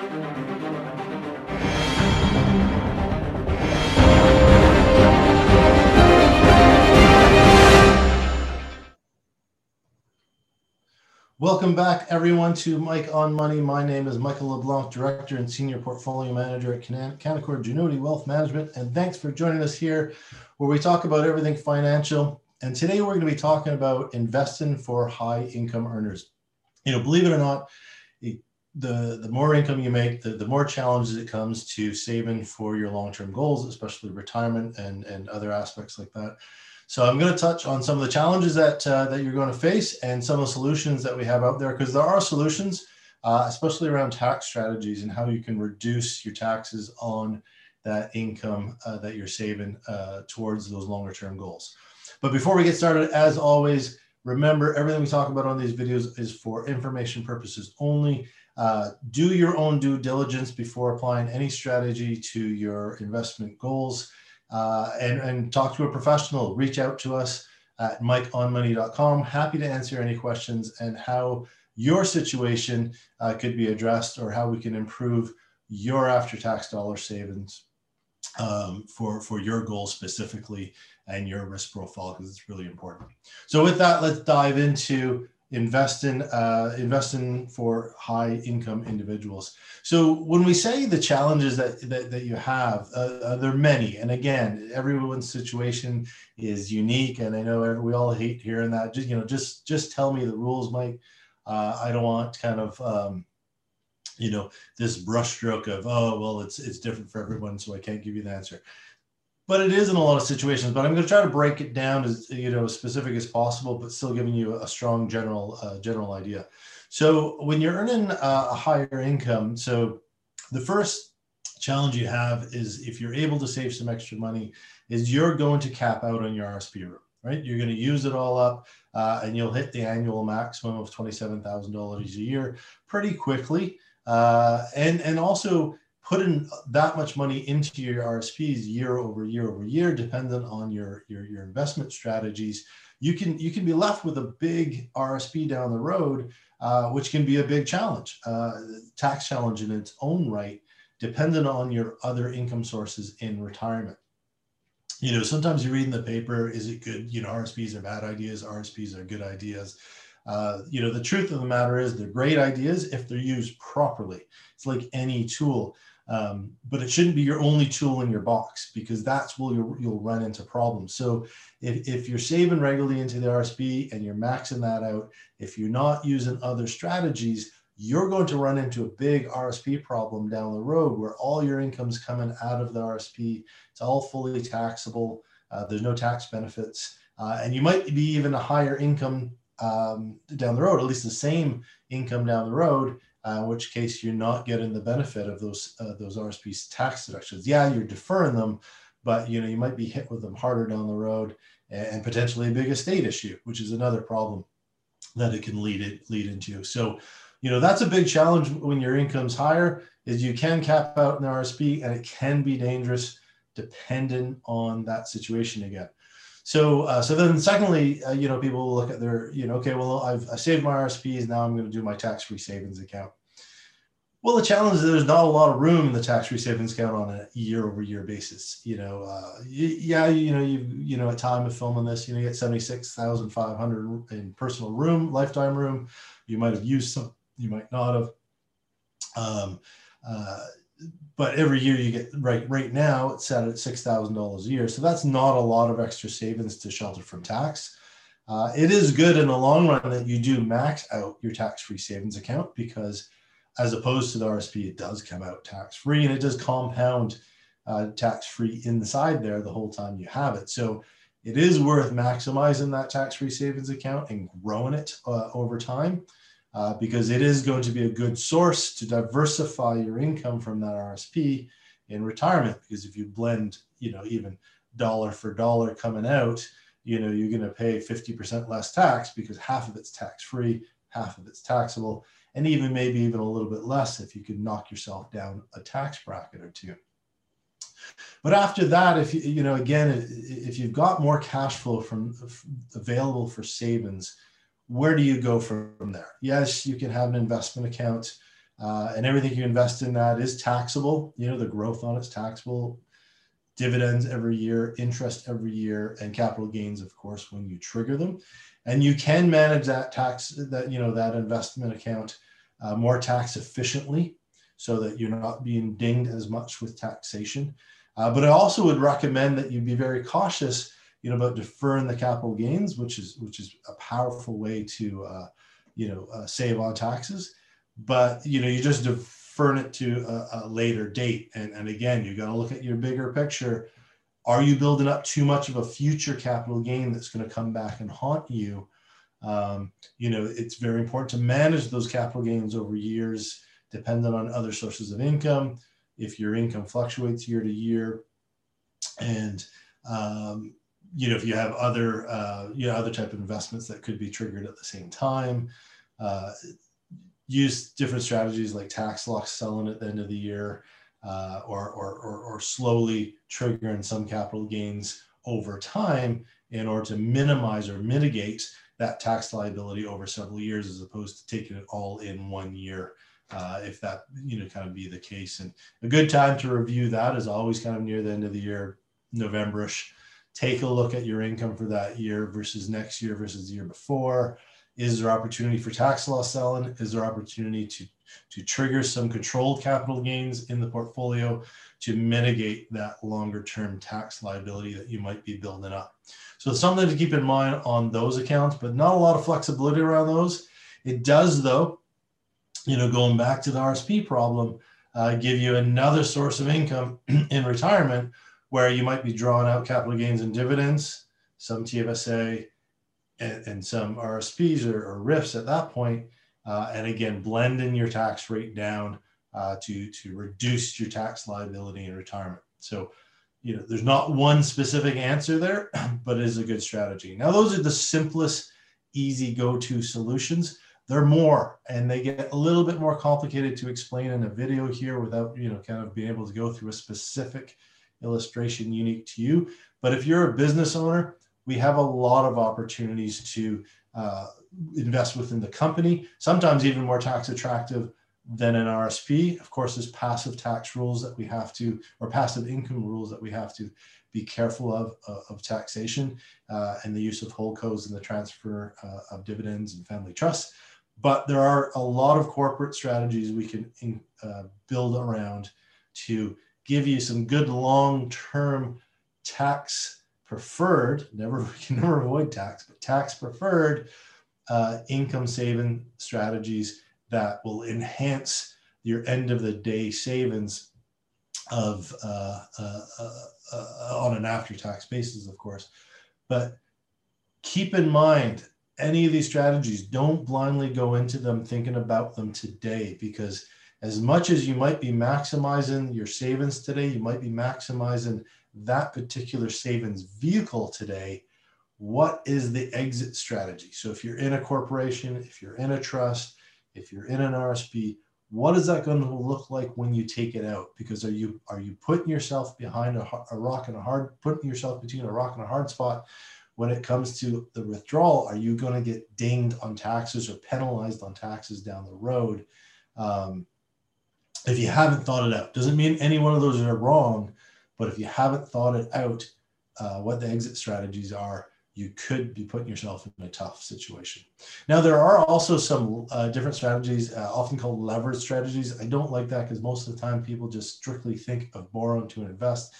Welcome back, everyone, to Mike on Money. My name is Michael LeBlanc, Director and Senior Portfolio Manager at Canaccord Genuity Wealth Management. And thanks for joining us here, where we talk about everything financial. And today we're going to be talking about investing for high income earners. You know, believe it or not, the, the more income you make, the, the more challenges it comes to saving for your long term goals, especially retirement and, and other aspects like that. So I'm going to touch on some of the challenges that uh, that you're going to face and some of the solutions that we have out there because there are solutions, uh, especially around tax strategies and how you can reduce your taxes on that income uh, that you're saving uh, towards those longer term goals. But before we get started, as always, remember everything we talk about on these videos is for information purposes only. Uh, do your own due diligence before applying any strategy to your investment goals uh, and, and talk to a professional. Reach out to us at mikeonmoney.com. Happy to answer any questions and how your situation uh, could be addressed or how we can improve your after tax dollar savings um, for, for your goals specifically and your risk profile because it's really important. So with that, let's dive into invest in uh, investing for high income individuals. So when we say the challenges that that, that you have, uh, uh, there are many. And again, everyone's situation is unique. And I know we all hate hearing that. Just you know, just just tell me the rules, Mike. Uh, I don't want kind of um, you know this brushstroke of oh well it's it's different for everyone, so I can't give you the answer but it is in a lot of situations. But I'm going to try to break it down as you know as specific as possible, but still giving you a strong general uh, general idea. So when you're earning uh, a higher income, so the first challenge you have is if you're able to save some extra money, is you're going to cap out on your RSP room, right? You're going to use it all up, uh, and you'll hit the annual maximum of twenty-seven thousand dollars a year pretty quickly. Uh, and and also putting that much money into your RSPs year over year over year, dependent on your, your, your investment strategies, you can you can be left with a big RSP down the road, uh, which can be a big challenge, uh, tax challenge in its own right, dependent on your other income sources in retirement. You know, sometimes you read in the paper, is it good? You know, RSPs are bad ideas, RSPs are good ideas. Uh, you know, the truth of the matter is they're great ideas if they're used properly. It's like any tool. Um, but it shouldn't be your only tool in your box because that's where you'll, you'll run into problems. So if, if you're saving regularly into the RSP and you're maxing that out, if you're not using other strategies, you're going to run into a big RSP problem down the road where all your income's coming out of the RSP. It's all fully taxable. Uh, there's no tax benefits. Uh, and you might be even a higher income um, down the road, at least the same income down the road uh, in which case you're not getting the benefit of those uh, those RSP tax deductions. Yeah, you're deferring them, but you know you might be hit with them harder down the road, and potentially a big estate issue, which is another problem that it can lead it lead into. So, you know that's a big challenge when your income's higher. Is you can cap out an RSP, and it can be dangerous dependent on that situation again. So, uh, so then secondly, uh, you know, people will look at their, you know, okay, well, I've I saved my RSPs. Now I'm going to do my tax-free savings account. Well, the challenge is there's not a lot of room in the tax-free savings account on a year-over-year basis. You know, uh, yeah, you know, you you know, at time of filming this, you know, you get seventy-six thousand five hundred in personal room, lifetime room. You might have used some, you might not have. Um, uh, but every year you get right right now it's set at six thousand dollars a year, so that's not a lot of extra savings to shelter from tax. Uh, it is good in the long run that you do max out your tax-free savings account because, as opposed to the RSP, it does come out tax-free and it does compound uh, tax-free inside there the whole time you have it. So it is worth maximizing that tax-free savings account and growing it uh, over time uh, because it is going to be a good source to diversify your income from that RSP in retirement. Because if you blend, you know, even dollar for dollar coming out, you know, you're going to pay 50% less tax because half of it's tax free, half of it's taxable, and even maybe even a little bit less if you could knock yourself down a tax bracket or two. But after that, if you, you know, again, if you've got more cash flow from available for savings, where do you go from there? Yes, you can have an investment account. uh, and everything you invest in that is taxable. You know, the growth on it's taxable, dividends every year, interest every year, and capital gains, of course, when you trigger them. And you can manage that tax, that you know, that investment account uh, more tax efficiently, so that you're not being dinged as much with taxation. Uh, but I also would recommend that you be very cautious, you know, about deferring the capital gains, which is which is a powerful way to, uh, you know, uh, save on taxes. But you know you just defer it to a, a later date. And, and again you've got to look at your bigger picture. Are you building up too much of a future capital gain that's going to come back and haunt you um, you know it's very important to manage those capital gains over years dependent on other sources of income. If your income fluctuates year to year and um, you know if you have other uh, you know other type of investments that could be triggered at the same time uh, use different strategies like tax loss selling at the end of the year uh, or, or, or, or, slowly triggering some capital gains over time in order to minimize or mitigate that tax liability over several years as opposed to taking it all in one year uh, if that you know kind of be the case. And a good time to review that is always kind of near the end of the year novemberish. Take a look at your income for that year versus next year versus the year before is there opportunity for tax loss selling? Is there opportunity to, to trigger some controlled capital gains in the portfolio to mitigate that longer term tax liability that you might be building up? So something to keep in mind on those accounts, but not a lot of flexibility around those. It does, though, you know, going back to the RSP problem, uh, give you another source of income in retirement where you might be drawing out capital gains and dividends, some TFSA, and, and some RSPs or, or RRIFs at that point, uh, and again, blending your tax rate down uh, to, to reduce your tax liability in retirement. So, you know, there's not one specific answer there, but it is a good strategy. Now, those are the simplest, easy go-to solutions. There are more, and they get a little bit more complicated to explain in a video here without, you know, kind of being able to go through a specific illustration unique to you. But if you're a business owner, we have a lot of opportunities to uh, invest within the company, sometimes even more tax attractive than an RSP. Of course, there's passive tax rules that we have to, or passive income rules that we have to be careful of, uh, of taxation uh, and the use of holdcos and the transfer uh, of dividends and family trusts. But there are a lot of corporate strategies we can in, uh, build around to give you some good long-term tax preferred, never can never avoid tax, but tax preferred uh, income saving strategies that will enhance your end of the day savings of uh, uh, uh, uh on an after tax basis, of course. But keep in mind, any of these strategies, don't blindly go into them thinking about them today because as much as you might be maximizing your savings today, you might be maximizing that particular savings vehicle today, what is the exit strategy? So if you're in a corporation, if you're in a trust, if you're in an RSP, what is that going to look like when you take it out? Because are you are you putting yourself behind a, a rock and a hard putting yourself between a rock and a hard spot when it comes to the withdrawal? Are you going to get dinged on taxes or penalized on taxes down the road? Um, if you haven't thought it out, doesn't mean any one of those are wrong, but if you haven't thought it out, uh, what the exit strategies are, you could be putting yourself in a tough situation. Now, there are also some uh, different strategies, uh, often called leverage strategies. I don't like that because most of the time people just strictly think of borrowing to invest.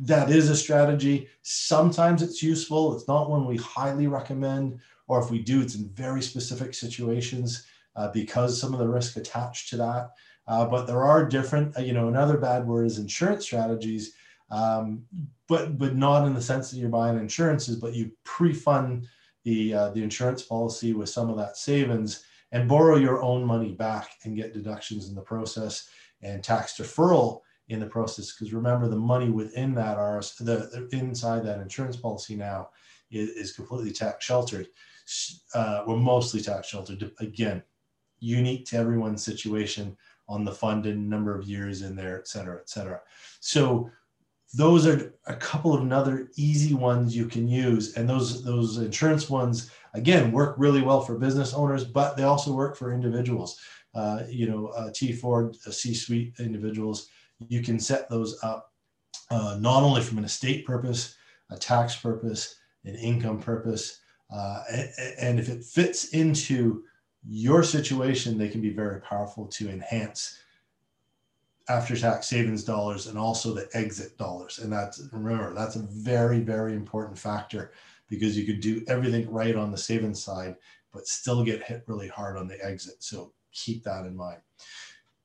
That is a strategy. Sometimes it's useful. It's not one we highly recommend, or if we do, it's in very specific situations uh, because some of the risk attached to that. Uh, but there are different, uh, you know, another bad word is insurance strategies um, but but not in the sense that you're buying insurances, but you pre-fund the uh, the insurance policy with some of that savings and borrow your own money back and get deductions in the process and tax deferral in the process. Because remember, the money within that RS, the, the inside that insurance policy now is, is completely tax sheltered. Uh, we're mostly tax sheltered. Again, unique to everyone's situation on the fund and number of years in there, et cetera, et cetera. So those are a couple of another easy ones you can use and those those insurance ones again work really well for business owners but they also work for individuals uh, you know, uh, T4, uh, C-suite individuals, you can set those up uh, not only from an estate purpose, a tax purpose, an income purpose, uh, and, and if it fits into your situation, they can be very powerful to enhance after tax savings dollars and also the exit dollars. And that's, remember, that's a very, very important factor because you could do everything right on the savings side, but still get hit really hard on the exit. So keep that in mind.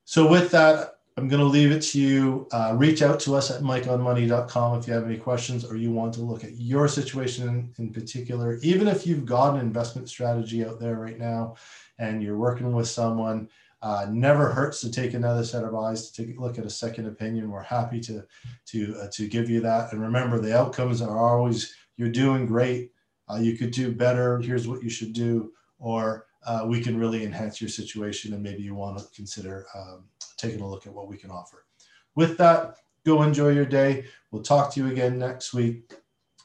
So with that, I'm going to leave it to you. Uh, reach out to us at mikeonmoney.com if you have any questions or you want to look at your situation in, in particular. Even if you've got an investment strategy out there right now and you're working with someone, uh, never hurts to take another set of eyes to take a look at a second opinion. We're happy to to uh, to give you that. And remember, the outcomes are always you're doing great. Uh, you could do better. Here's what you should do, or uh, we can really enhance your situation, and maybe you want to consider um, taking a look at what we can offer. With that, go enjoy your day. We'll talk to you again next week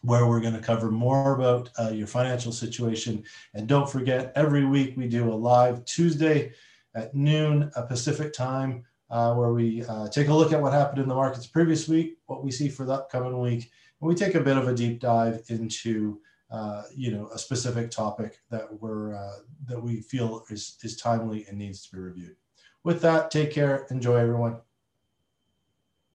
where we're going to cover more about uh, your financial situation. And don't forget, every week we do a live Tuesday at noon uh, Pacific time, uh, where we uh, take a look at what happened in the markets previous week, what we see for the upcoming week, and we take a bit of a deep dive into uh, you know a specific topic that we're uh, that we feel is is timely and needs to be reviewed. With that, take care. Enjoy, everyone.